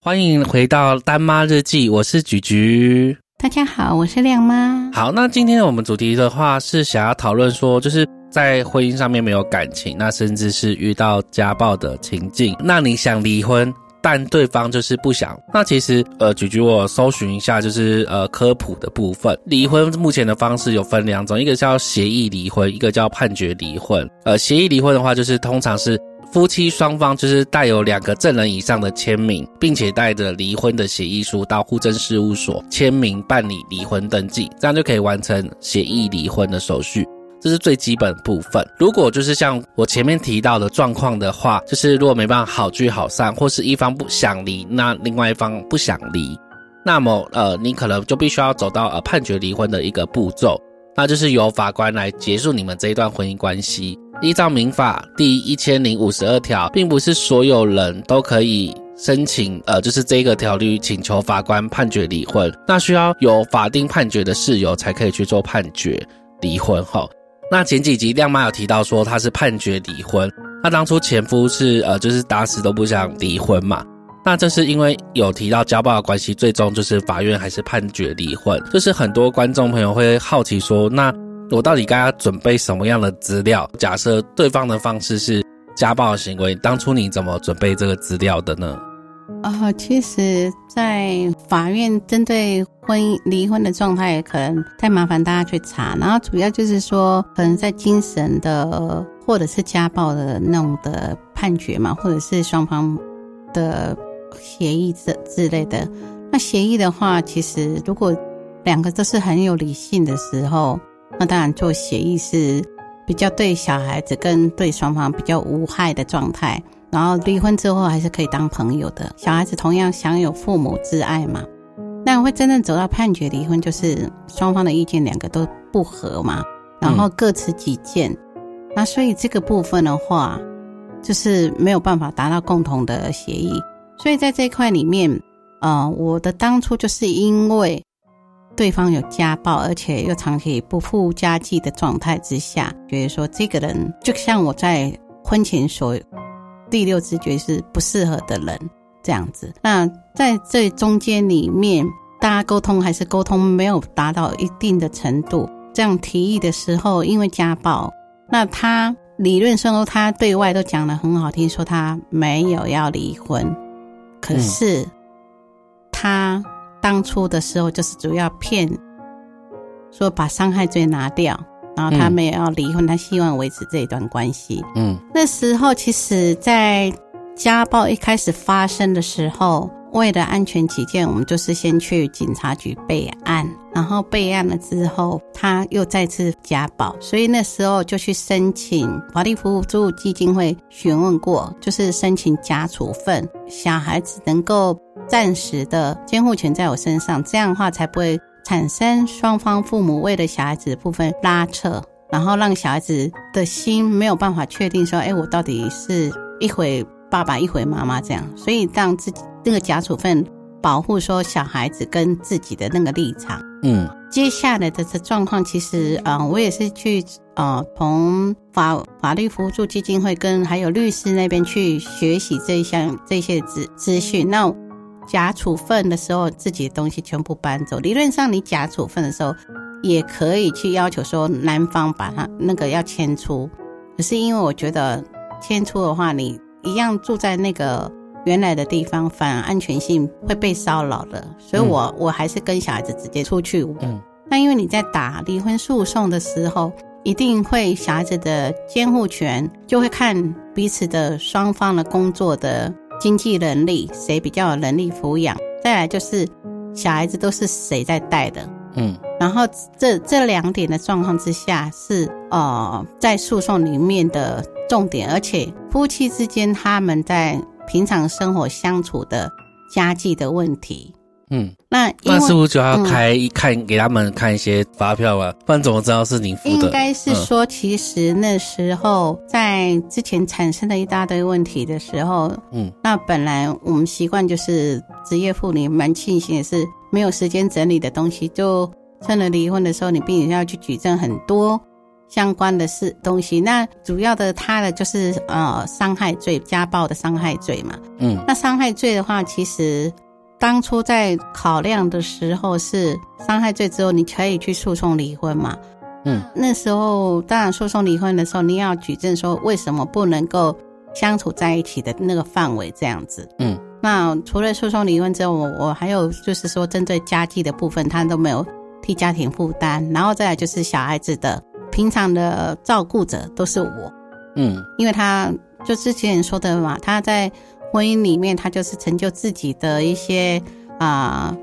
欢迎回到丹妈日记，我是菊菊。大家好，我是亮妈。好，那今天我们主题的话是想要讨论说，就是在婚姻上面没有感情，那甚至是遇到家暴的情境，那你想离婚，但对方就是不想。那其实，呃，举举我搜寻一下，就是呃科普的部分，离婚目前的方式有分两种，一个叫协议离婚，一个叫判决离婚。呃，协议离婚的话，就是通常是。夫妻双方就是带有两个证人以上的签名，并且带着离婚的协议书到户政事务所签名办理离婚登记，这样就可以完成协议离婚的手续。这是最基本部分。如果就是像我前面提到的状况的话，就是如果没办法好聚好散，或是一方不想离，那另外一方不想离，那么呃，你可能就必须要走到呃判决离婚的一个步骤，那就是由法官来结束你们这一段婚姻关系。依照民法第一千零五十二条，并不是所有人都可以申请，呃，就是这个条例请求法官判决离婚，那需要有法定判决的事由才可以去做判决离婚。哈，那前几集亮妈有提到说她是判决离婚，那当初前夫是呃，就是打死都不想离婚嘛，那这是因为有提到家暴的关系，最终就是法院还是判决离婚。就是很多观众朋友会好奇说，那。我到底该要准备什么样的资料？假设对方的方式是家暴行为，当初你怎么准备这个资料的呢？啊，其实，在法院针对婚姻离婚的状态，可能太麻烦大家去查。然后主要就是说，可能在精神的或者是家暴的那种的判决嘛，或者是双方的协议之之类的。那协议的话，其实如果两个都是很有理性的时候。那当然，做协议是比较对小孩子跟对双方比较无害的状态。然后离婚之后还是可以当朋友的，小孩子同样享有父母之爱嘛。那会真正走到判决离婚，就是双方的意见两个都不合嘛，然后各持己见。那所以这个部分的话，就是没有办法达到共同的协议。所以在这一块里面，呃，我的当初就是因为。对方有家暴，而且又长期不付家计的状态之下，觉得说这个人就像我在婚前所第六直觉是不适合的人这样子。那在这中间里面，大家沟通还是沟通没有达到一定的程度。这样提议的时候，因为家暴，那他理论上他对外都讲的很好听，说他没有要离婚，可是他。当初的时候就是主要骗，说把伤害罪拿掉，然后他们也要离婚，他希望维持这一段关系。嗯，那时候其实，在家暴一开始发生的时候，为了安全起见，我们就是先去警察局备案，然后备案了之后，他又再次家暴，所以那时候就去申请法律辅助基金会询问过，就是申请假处分，小孩子能够。暂时的监护权在我身上，这样的话才不会产生双方父母为了小孩子部分拉扯，然后让小孩子的心没有办法确定说，哎，我到底是一回爸爸一回妈妈这样，所以让自己那个假处分保护说小孩子跟自己的那个立场。嗯，接下来的这状况，其实啊，我也是去啊，从法法律辅助基金会跟还有律师那边去学习这一项这些资资讯，那。假处分的时候，自己的东西全部搬走。理论上，你假处分的时候，也可以去要求说男方把他那个要迁出。可是因为我觉得迁出的话，你一样住在那个原来的地方，反而安全性会被骚扰的。所以我我还是跟小孩子直接出去。嗯。那因为你在打离婚诉讼的时候，一定会小孩子的监护权就会看彼此的双方的工作的。经济能力谁比较有能力抚养？再来就是小孩子都是谁在带的？嗯，然后这这两点的状况之下是呃在诉讼里面的重点，而且夫妻之间他们在平常生活相处的家计的问题，嗯，那因那是为不是就要开一看给他们看一些发票啊？不然怎么知道是你付的？应该是嗯说，其实那时候在之前产生了一大堆问题的时候，嗯那本来我们习惯就是职业妇女，蛮庆幸的是没有时间整理的东西，就趁着离婚的时候，你必须要去举证很多相关的事东西。那主要的他的就是呃伤害罪、家暴的伤害罪嘛。嗯那伤害罪的话，其实当初在考量的时候是伤害罪之后，你可以去诉讼离婚嘛。嗯那时候当然诉讼离婚的时候，你要举证说为什么不能够相处在一起的那个范围这样子。嗯那除了诉讼离婚之后，我我还有就是说针对家计的部分，他都没有替家庭负担，然后再来就是小孩子的平常的照顾者都是我，嗯因为他就之前说的嘛，他在婚姻里面，他就是成就自己的一些啊、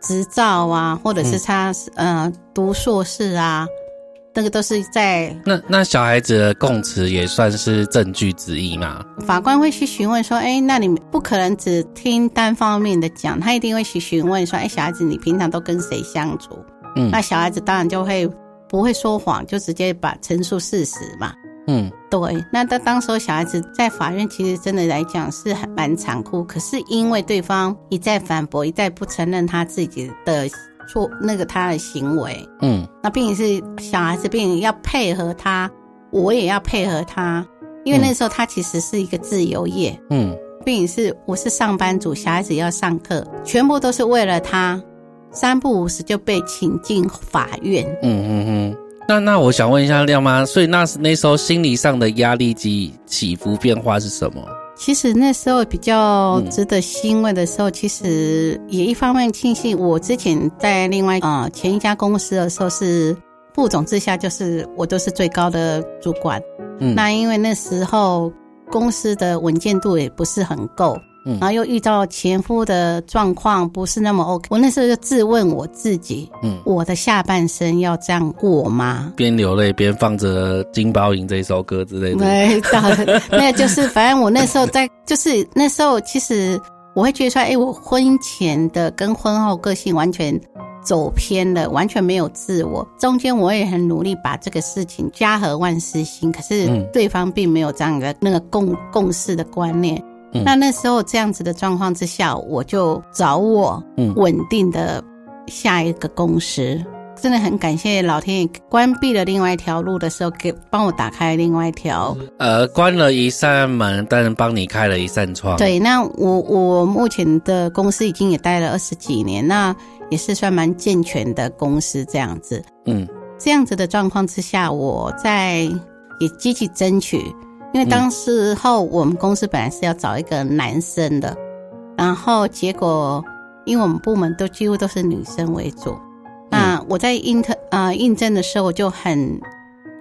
执照啊，或者是他、呃读硕士啊，那个都是在那那小孩子的供词也算是证据之一嘛？法官会去询问说，哎，那你不可能只听单方面的讲，他一定会去询问说，哎，小孩子你平常都跟谁相处？嗯那小孩子当然就会不会说谎，就直接把陈述事实嘛。嗯对，那当当时候小孩子在法院其实真的来讲是很蛮残酷，可是因为对方一再反驳，一再不承认他自己的错，那个他的行为，嗯那并且是小孩子，并且要配合他，我也要配合他，因为那时候他其实是一个自由业，嗯并且是我是上班族，小孩子要上课，全部都是为了他，三不五时就被请进法院。嗯嗯嗯。那那我想问一下亮妈，所以那那时候心理上的压力及起伏变化是什么？其实那时候比较嗯值得欣慰的时候，其实也一方面庆幸我之前在另外啊、呃前一家公司的时候是副总之下，就是我都是最高的主管。嗯那因为那时候公司的稳健度也不是很够，嗯然后又遇到前夫的状况不是那么 OK，我那时候就自问我自己，嗯，我的下半生要这样过吗？边流泪边放着《金包银》这首歌之类的。对到，那就是 反正我那时候在，就是那时候其实我会觉得说，哎，我婚前的跟婚后个性完全走偏了，完全没有自我。中间我也很努力把这个事情家和万事兴，可是嗯对方并没有这样的那个共共识的观念。嗯那那时候这样子的状况之下，我就找我嗯稳定的下一个公司。真的很感谢老天爷关闭了另外一条路的时候，给帮我打开另外一条。呃，关了一扇门，但帮你开了一扇窗。，对，那我我目前的公司已经也待了二十几年，那也是算蛮健全的公司这样子。嗯这样子的状况之下，我在也积极争取，因为当时候我们公司本来是要找一个男生的，然后结果因为我们部门都几乎都是女生为主，那我在应特啊应征的时候，我就很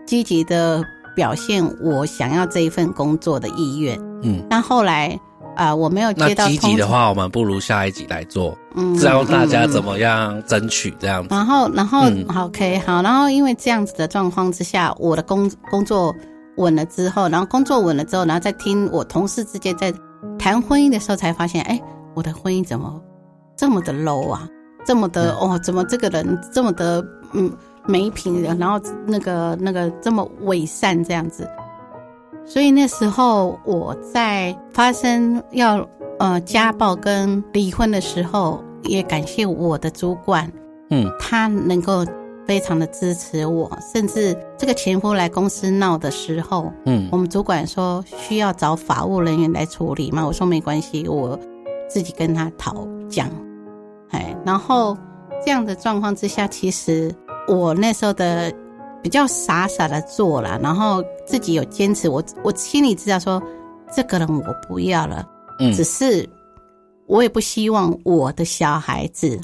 积极的表现我想要这一份工作的意愿。嗯。那后来啊、我没有接到积极的，话，我们不如下一集来做，嗯教大家嗯怎么样争取这样子。然后，然后、OK 好，然后因为这样子的状况之下，我的工工作稳了之后，然后工作稳了之后，然后再听我同事之间在谈婚姻的时候，才发现，哎，我的婚姻怎么这么的 low 啊，这么的、哦，怎么这个人这么的嗯没品的，然后那个那个这么伪善这样子。所以那时候我在发生要呃家暴跟离婚的时候，也感谢我的主管，嗯。他能够非常的支持我，甚至这个前夫来公司闹的时候，嗯我们主管说需要找法务人员来处理嘛？我说没关系，我自己跟他讨讲。哎，然后这样的状况之下，其实我那时候的比较傻傻的做了，然后自己有坚持，我我心里知道说这个人我不要了，嗯只，是我也不希望我的小孩子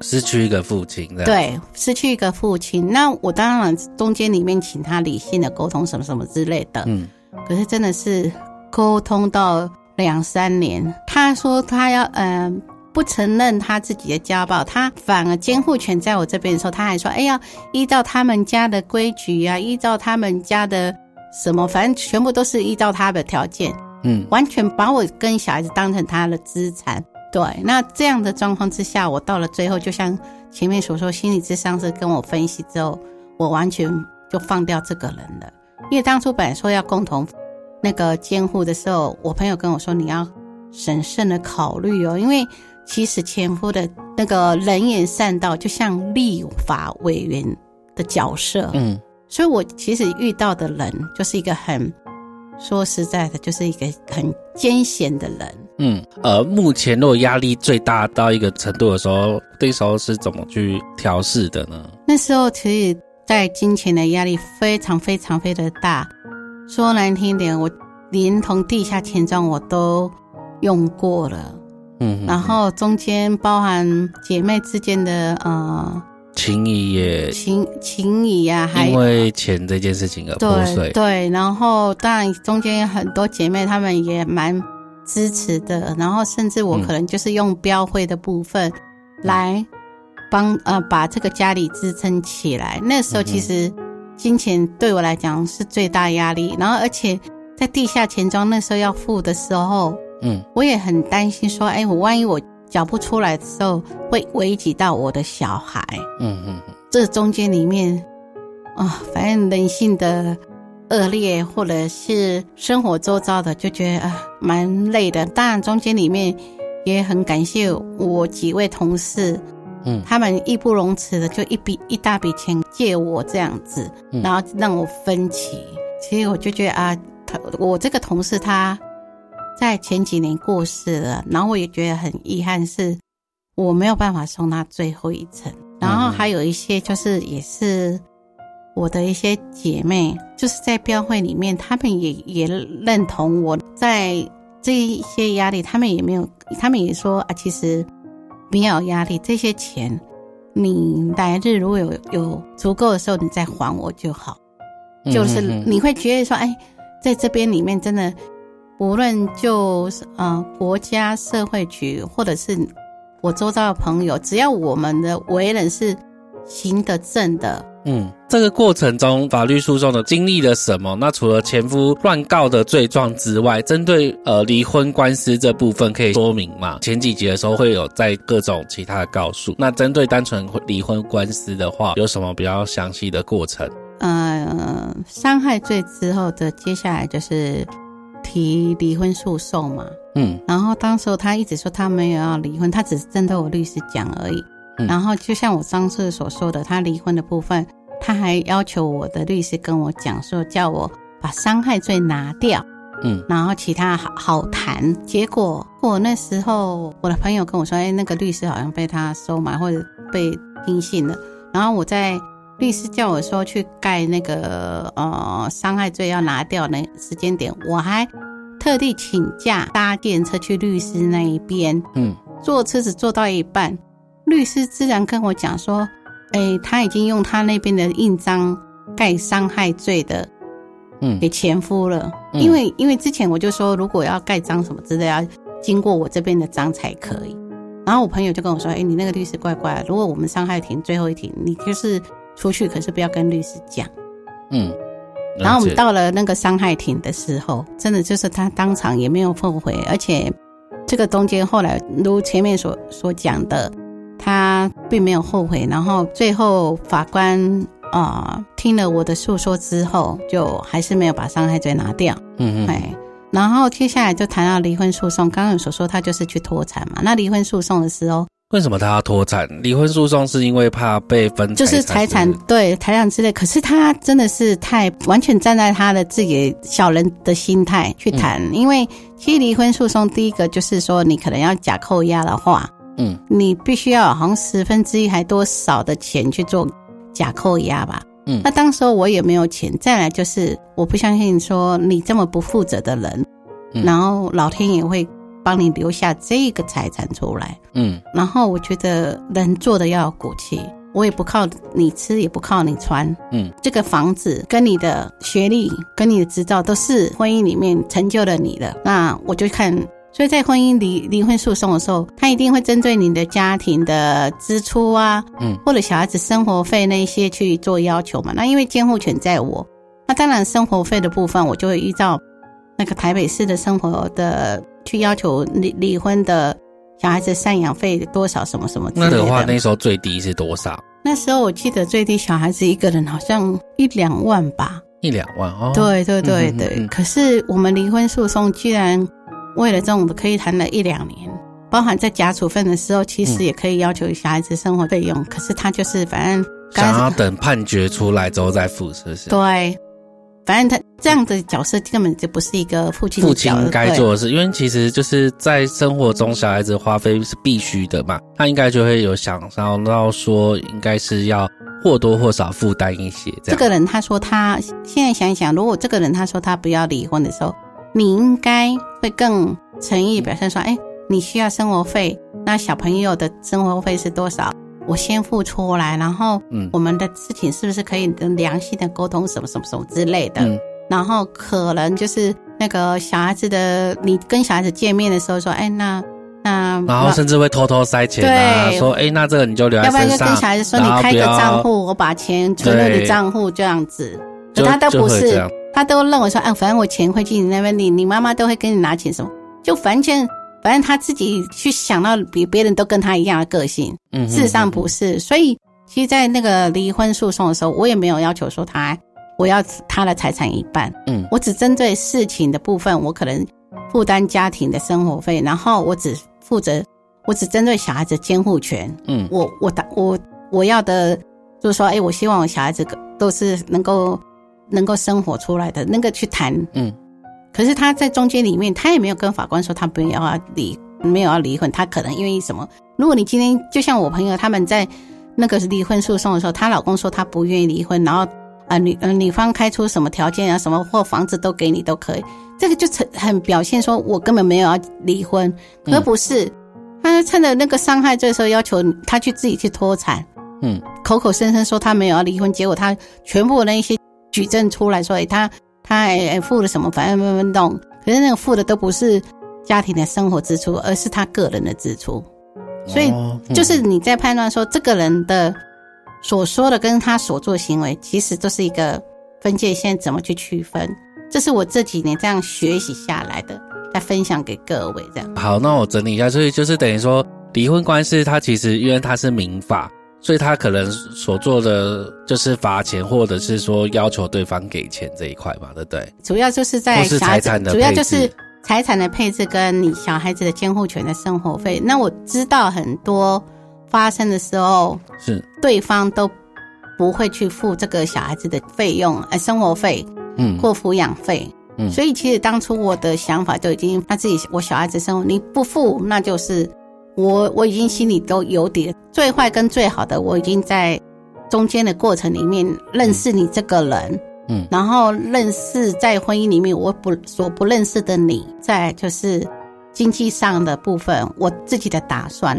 失去一个父亲对，失去一个父亲，那我当然中间里面请他理性的沟通什么什么之类的，嗯。可是真的是沟通到两三年，他说他要嗯、呃不承认他自己的家暴，他反而监护权在我这边的时候，他还说哎呀，依照他们家的规矩啊，依照他们家的什么，反正全部都是依照他的条件，嗯。完全把我跟小孩子当成他的资产。对，那这样的状况之下，我到了最后，就像前面所说，心理智商是跟我分析之后，我完全就放掉这个人了。因为当初本来说要共同那个监护的时候，我朋友跟我说你要审慎的考虑哦，因为其实前夫的那个人言善道，就像立法委员的角色，嗯所以我其实遇到的人就是一个很说实在的，就是一个很艰险的人。嗯，呃，目前如果压力最大到一个程度的时候，那时候是怎么去调试的呢？那时候其实，在金钱的压力非常非常非常大，说难听点，我连同地下钱庄我都用过了，嗯，然后中间包含姐妹之间的呃情谊也情情谊啊，还因为钱这件事情而破对碎。对，然后当然中间有很多姐妹她们也蛮支持的，然后甚至我嗯。可能就是用标会的部分来帮呃把这个家里支撑起来。那时候其实金钱对我来讲是最大压力，然后而且在地下钱庄那时候要付的时候，嗯。我也很担心说，哎，我万一我缴不出来的时候会危及到我的小孩。嗯嗯嗯。这中间里面啊、反正人性的恶劣，或者是生活周遭的，就觉得啊蛮累的。当然中间里面也很感谢我几位同事，嗯他们义不容辞的就一笔一大笔钱借我这样子，嗯然后让我分期。其实我就觉得啊，他我这个同事他在前几年过世了，然后我也觉得很遗憾，是我没有办法送他最后一程。然后还有一些就是也是我的一些姐妹，就是在标会里面，她们也也认同我在这一些压力，她们也没有，她们也说啊，其实不要有压力，这些钱你来日如果有有足够的时候，你再还我就好。嗯，就是你会觉得说，哎，在这边里面真的，无论就是呃国家社会局，或者是我周遭的朋友，只要我们的为人是行得正的，嗯，这个过程中法律诉讼的经历了什么？那除了前夫乱告的罪状之外，针对呃离婚官司这部分可以说明嘛？前几集的时候会有在各种其他的告诉，那针对单纯离婚官司的话，有什么比较详细的过程？呃，伤害罪之后的接下来就是提离婚诉讼嘛。嗯然后当时候他一直说他没有要离婚，他只是针对我律师讲而已。嗯然后就像我上次所说的，他离婚的部分，他还要求我的律师跟我讲说，叫我把伤害罪拿掉，嗯然后其他好好谈。结果我那时候我的朋友跟我说，哎，那个律师好像被他收买或者被听信了。然后我在律师叫我说去盖那个呃伤害罪要拿掉那时间点，我还特地请假搭电车去律师那一边，嗯坐车子坐到一半，律师自然跟我讲说，哎，他已经用他那边的印章盖伤害罪的嗯给前夫了，嗯因为因为之前我就说，如果要盖章什么之类，要经过我这边的章才可以。然后我朋友就跟我说：“哎，你那个律师怪怪的，如果我们伤害庭最后一庭，你就是出去，可是不要跟律师讲。”嗯，然后我们到了那个伤害庭的时候，真的就是他当场也没有后悔，而且这个中间后来如前面所所讲的，他并没有后悔。然后最后法官啊、呃听了我的诉说之后，就还是没有把伤害罪拿掉。嗯嗯哎，然后接下来就谈到离婚诉讼。刚刚有所说他就是去脱产嘛，那离婚诉讼的时候，为什么他要脱产？离婚诉讼是因为怕被分就是财产对财产之类，可是他真的是太完全站在他的自己小人的心态去谈，因为其实离婚诉讼第一个就是说，你可能要假扣押的话，嗯你必须要好像十分之一还多少的钱去做假扣押吧。嗯那当时候我也没有钱，再来就是我不相信说你这么不负责的人，嗯然后老天爷会帮你留下这个财产出来。嗯然后我觉得人做的要有骨气，我也不靠你吃，也不靠你穿。嗯，这个房子跟你的学历、跟你的执照都是婚姻里面成就了你的。那我就看，所以在婚姻离离婚诉讼的时候，他一定会针对你的家庭的支出啊，嗯，或者小孩子生活费那些去做要求嘛。那因为监护权在我，那当然生活费的部分，我就会依照那个台北市的生活的去要求离离婚的小孩子赡养费多少什么什么之类的。那的话，那时候最低是多少？那时候我记得最低小孩子一个人好像一两万吧。一两万哦。对对对对。嗯嗯嗯可是我们离婚诉讼居然为了这种可以谈了一两年，包含在假处分的时候，其实嗯也可以要求小孩子生活费用。可是他就是反正想要等判决出来之后再付，是不是？对，反正他这样的角色根本就不是一个父亲父亲该做的事，因为其实就是在生活中，小孩子花费是必须的嘛，他应该就会有想到到说，应该是要或多或少负担一些这个人他说他现在想一想，如果这个人他说他不要离婚的时候，你应该会更诚意表现说，哎，你需要生活费，那小朋友的生活费是多少？我先付出来，然后嗯我们的事情是不是可以良性的沟通，什么什么什么之类的？嗯然后可能就是那个小孩子的，你跟小孩子见面的时候说，哎，那那然后甚至会偷偷塞钱啊，对说哎，那这个你就留在要不然，就跟小孩子说，你开个账户，我把钱存入你对账户这样子。可就他都不是他都认为说，啊，反正我钱会去你那边，你你妈妈都会跟你拿钱什么，就反正反正他自己去想到比别人都跟他一样的个性，嗯，事实上不是。所以，其实，在那个离婚诉讼的时候，我也没有要求说他我要他的财产一半，嗯。我只针对事情的部分，我可能负担家庭的生活费，然后我只负责，我只针对小孩子监护权，嗯。我我打我我要的，就是说，哎，我希望我小孩子都是能够能够生活出来的，那个去谈。嗯可是他在中间里面，他也没有跟法官说他不要离，没有要离婚，他可能因为什么？如果你今天就像我朋友他们在那个离婚诉讼的时候，她老公说他不愿意离婚，然后啊女呃女方开出什么条件啊，什么或房子都给你都可以，这个就很很表现说我根本没有要离婚，可不是。他趁着那个伤害这时候，要求他去自己去脱产，嗯口口声声说他没有要离婚，结果他全部那一些举证出来说，哎，他他还还付了什么，反正反正弄，可是那个付的都不是家庭的生活支出，而是他个人的支出，所以就是你在判断说这个人的所说的跟他所做行为，其实都是一个分界线，怎么去区分？这是我这几年这样学习下来的，再分享给各位这样。好，那我整理一下，所以就是等于说，离婚官司它其实因为它是民法，所以他可能所做的就是罚钱，或者是说要求对方给钱这一块嘛，对不对？主要就是在财产，的主要就是财产的配置跟你小孩子的监护权的生活费。那我知道很多发生的时候，是，对方都不会去付这个小孩子的费用，呃，生活费嗯或抚养费。嗯所以其实当初我的想法就已经，他自己我小孩子生活你不付，那就是我我已经心里都有底了。最坏跟最好的，我已经在中间的过程里面认识你这个人，嗯然后认识在婚姻里面我不所不认识的你，在就是经济上的部分，我自己的打算。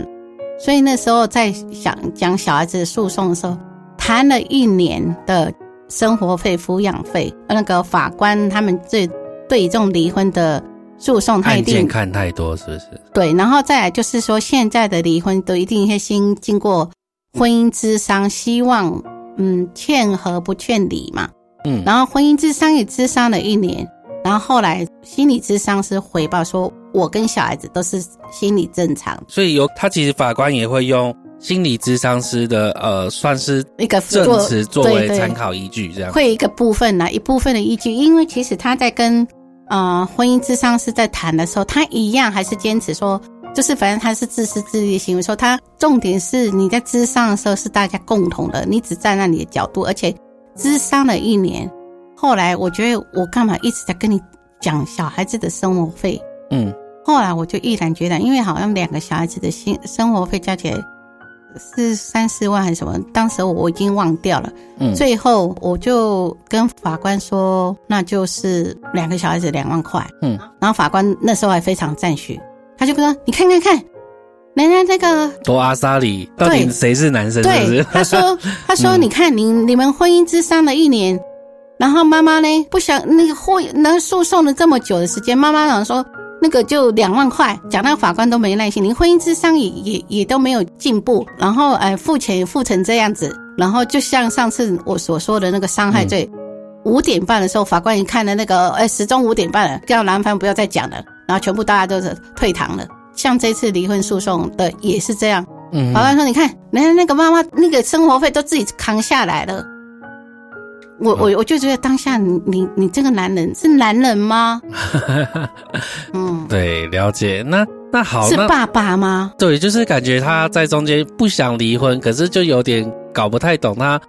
所以那时候在想讲小孩子诉讼的时候，谈了一年的生活费、抚养费，那个法官他们对对于这种离婚的诉讼，他一定看太多，是不是？对，然后再来就是说，现在的离婚都一定会先经过婚姻之商，希望嗯劝和不劝离嘛。嗯然后婚姻之商也之商了一年，然后后来心理之商是回报说，我跟小孩子都是心理正常，所以有他其实法官也会用心理咨商师的呃，算是一个证词作为参考依据，这样。会一个部分呢，一部分的依据，因为其实他在跟呃婚姻之商是在谈的时候，他一样还是坚持说，就是反正他是自私自利的行为，说他重点是你在智商的时候是大家共同的，你只站在你的角度，而且智商了一年，后来我觉得我干嘛一直在跟你讲小孩子的生活费，嗯。后来我就毅然决然，因为好像两个小孩子的薪生活费加起来是三四万还是什么，当时我已经忘掉了。嗯，最后我就跟法官说，那就是两个小孩子两万块。嗯，然后法官那时候还非常赞许，他就说：“你看看看，人家这个多阿萨里到底谁是男生？对？，他说，他说，嗯你看你你们婚姻之商了一年，然后妈妈呢不想那个婚能诉讼了这么久的时间，妈妈想说那个就两万块，讲到法官都没耐心，连婚姻之商也也也都没有进步，然后呃付钱也付成这样子，然后就像上次我所说的那个伤害罪。五点半的时候，法官一看了那个，哎，时钟五点半了，叫男方不要再讲了，然后全部大家都是退堂了。像这次离婚诉讼的也是这样，嗯法官说：“你看，人家那个妈妈那个生活费都自己扛下来了。”我我我就觉得当下你你你这个男人是男人吗？嗯，对，了解。那那好，是爸爸吗？对，就是感觉他在中间不想离婚，可是就有点搞不太懂他。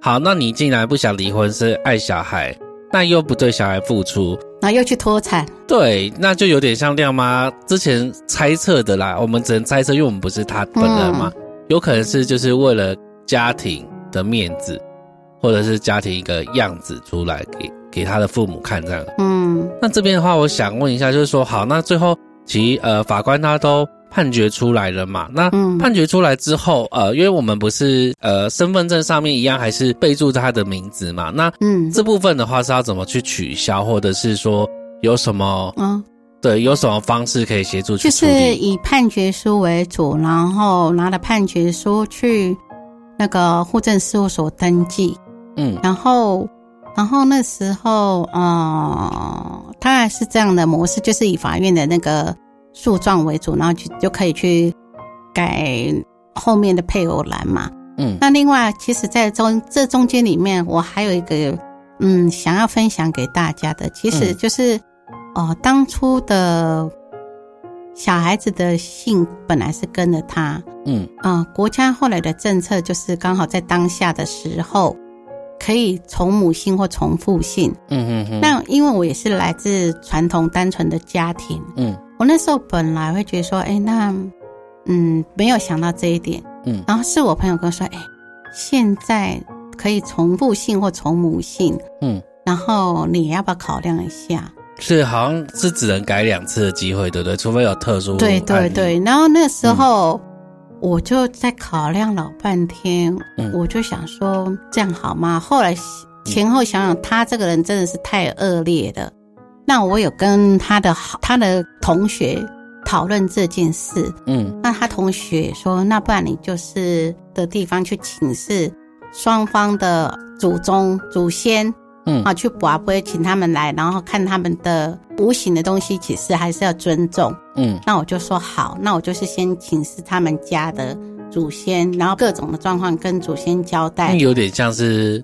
好，那你既然不想离婚，是爱小孩，那又不对小孩付出，然后又去脱产，对，那就有点像亮妈之前猜测的啦。我们只能猜测，因为我们不是他本人嘛，有可能是就是为了家庭的面子，或者是家庭一个样子出来给给他的父母看这样。嗯那这边的话，我想问一下，就是说，好，那最后其实呃法官他都判决出来了嘛？那嗯判决出来之后，呃，因为我们不是呃身份证上面一样还是备注他的名字嘛？那嗯这部分的话是要怎么去取消，或者是说有什么嗯，对有什么方式可以协助去就是？以判决书为主，然后拿了判决书去那个户政事务所登记，嗯。然后，然后那时候，呃，他还是这样的模式，就是以法院的那个诉状为主，然后就就可以去改后面的配偶栏嘛。嗯。那另外，其实，在中这中间里面，我还有一个嗯想要分享给大家的，其实嗯就是，哦、当初的小孩子的姓本来是跟着他，嗯。啊，国家后来的政策就是刚好在当下的时候，可以从母性或从父性。嗯嗯嗯，那因为我也是来自传统单纯的家庭，嗯我那时候本来会觉得说，哎，那嗯没有想到这一点，嗯然后是我朋友跟我说，哎，现在可以从父性或从母性，嗯，然后你要不要考量一下？是好像是只能改两次的机会，对不对？除非有特殊对，对对，然后那时候。我就在考量老半天，嗯我就想说这样好吗？后来前后想想，他这个人真的是太恶劣了。那我有跟他的好他的同学讨论这件事，嗯那他同学说，那不然你就是的地方去请示双方的祖宗祖先嗯啊，去卜不会请他们来，然后看他们的无形的东西，其实还是要尊重。嗯那我就说好，那我就是先请示他们家的祖先，然后各种的状况跟祖先交代那。有点像是，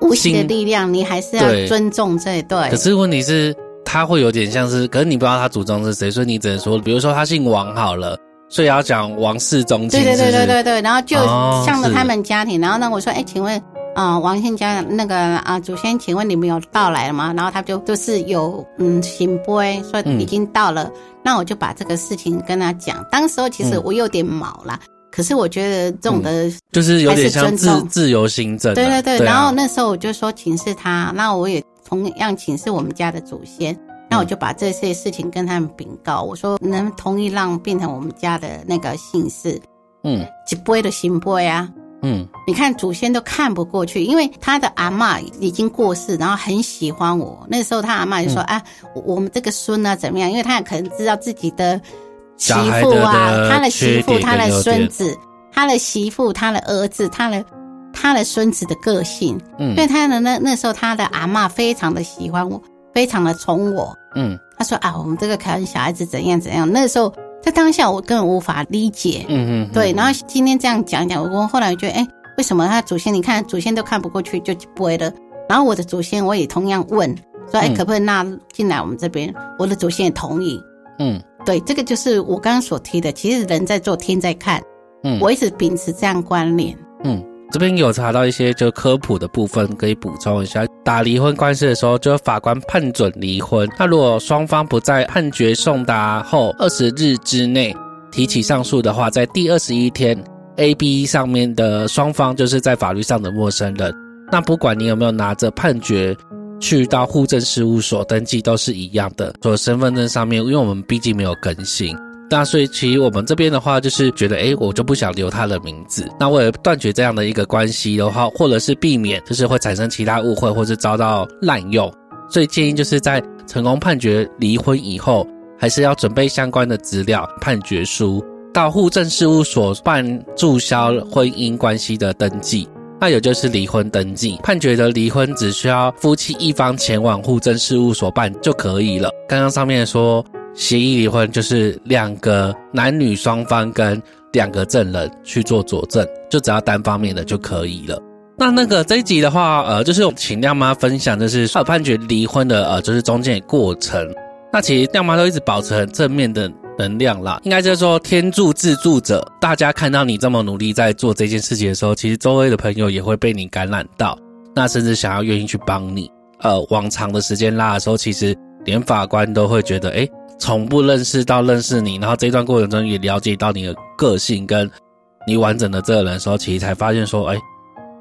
无形的力量，你还是要尊重这一对可。是问题是，他会有点像是，可是你不知道他祖宗是谁，所以你只能说，比如说他姓王好了，所以要讲王氏宗亲，对对对对对对，然后就向着他们家庭，然后呢，我说，哎，请问，啊、王姓家那个啊、祖先，请问你们有到来了吗？然后他就就是有嗯行杯，说嗯已经到了，那我就把这个事情跟他讲。当时候其实嗯我有点毛啦，可是我觉得这种的就是有点像自自由行政啊、对对对，然后那时候我就说请示他，那我也同样请示我们家的祖先，那我就把这些事情跟他们禀告，我说能同意让变成我们家的那个姓氏，嗯一杯的行杯啊。嗯你看祖先都看不过去，因为他的阿嬷已经过世，然后很喜欢我。那时候他阿嬷就说：“嗯啊，我我们这个孙呢怎么样？因为他可能知道自己的媳妇啊，的他的媳妇、他的孙子、他的媳妇、他的儿子、他的他的孙子的个性。嗯所以他的那那时候他的阿嬷非常的喜欢我，非常的宠我。嗯他说啊，我们这个可能小孩子怎样怎样。那时候在当下我根本无法理解。嗯嗯，对，然后今天这样讲讲，我后来觉得，哎，为什么他祖先？你看祖先都看不过去，就不会了。然后我的祖先我也同样问，说，哎，嗯可不可以纳进来我们这边？我的祖先也同意。嗯对，这个就是我刚刚所提的，其实人在做，天在看。嗯我一直秉持这样观念。嗯，这边有查到一些就科普的部分，可以补充一下。打离婚官司的时候，就法官判准离婚。那如果双方不在判决送达后二十日之内提起上诉的话，在第二十一天，A、B 上面的双方就是在法律上的陌生人。那不管你有没有拿着判决去到户政事务所登记，都是一样的。所以身份证上面，因为我们毕竟没有更新。那所以其实我们这边的话，就是觉得，诶，我就不想留他的名字。那为了断绝这样的一个关系的话，或者是避免就是会产生其他误会，或是遭到滥用，所以建议就是在成功判决离婚以后，还是要准备相关的资料、判决书，到户政事务所办注销婚姻关系的登记。那也就是离婚登记，判决的离婚只需要夫妻一方前往户政事务所办就可以了。刚刚上面说协议离婚就是两个男女双方跟两个证人去做佐证，就只要单方面的就可以了。那那个这一集的话，呃，就是请亮妈分享，就是判决离婚的，呃，就是中间的过程。那其实亮妈都一直保持很正面的能量啦，应该就是说天助自助者。大家看到你这么努力在做这件事情的时候，其实周围的朋友也会被你感染到，那甚至想要愿意去帮你。呃，往长的时间拉的时候，其实连法官都会觉得，哎，从不认识到认识你，然后这段过程中也了解到你的个性跟你完整的这个人的时候，其实才发现说，哎。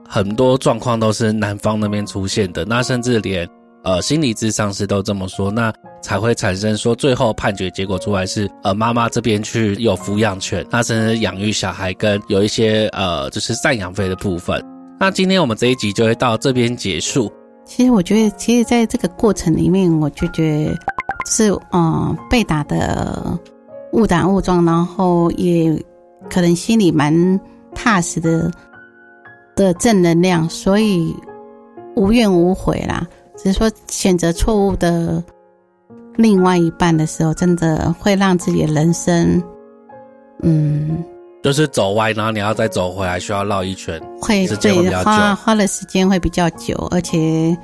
很多状况都是男方那边出现的，那甚至连呃心理智商师都这么说，那才会产生说最后判决结果出来是呃妈妈这边去有抚养权，那甚至养育小孩跟有一些呃就是赡养费的部分。那今天我们这一集就会到这边结束。其实我觉得，其实在这个过程里面，我就觉得是嗯被打的误打误撞，然后也可能心里蛮踏实的。的正能量，所以无怨无悔啦。只是说选择错误的另外一半的时候，真的会让自己的人生，嗯，就是走歪，然后你要再走回来，需要绕一圈，会对花花的时间会比较久，而且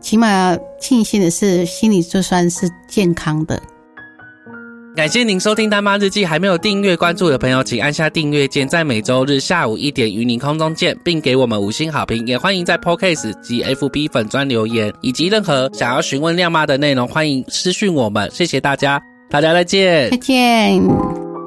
起码庆幸的是，心里就算是健康的。感谢您收听《大妈日记》，还没有订阅关注的朋友，请按下订阅键，在每周日下午一点与您空中见，并给我们五星好评。也欢迎在 Podcast 及 FB 粉专留言，以及任何想要询问亮妈的内容，欢迎私讯我们。谢谢大家，大家再见，再见。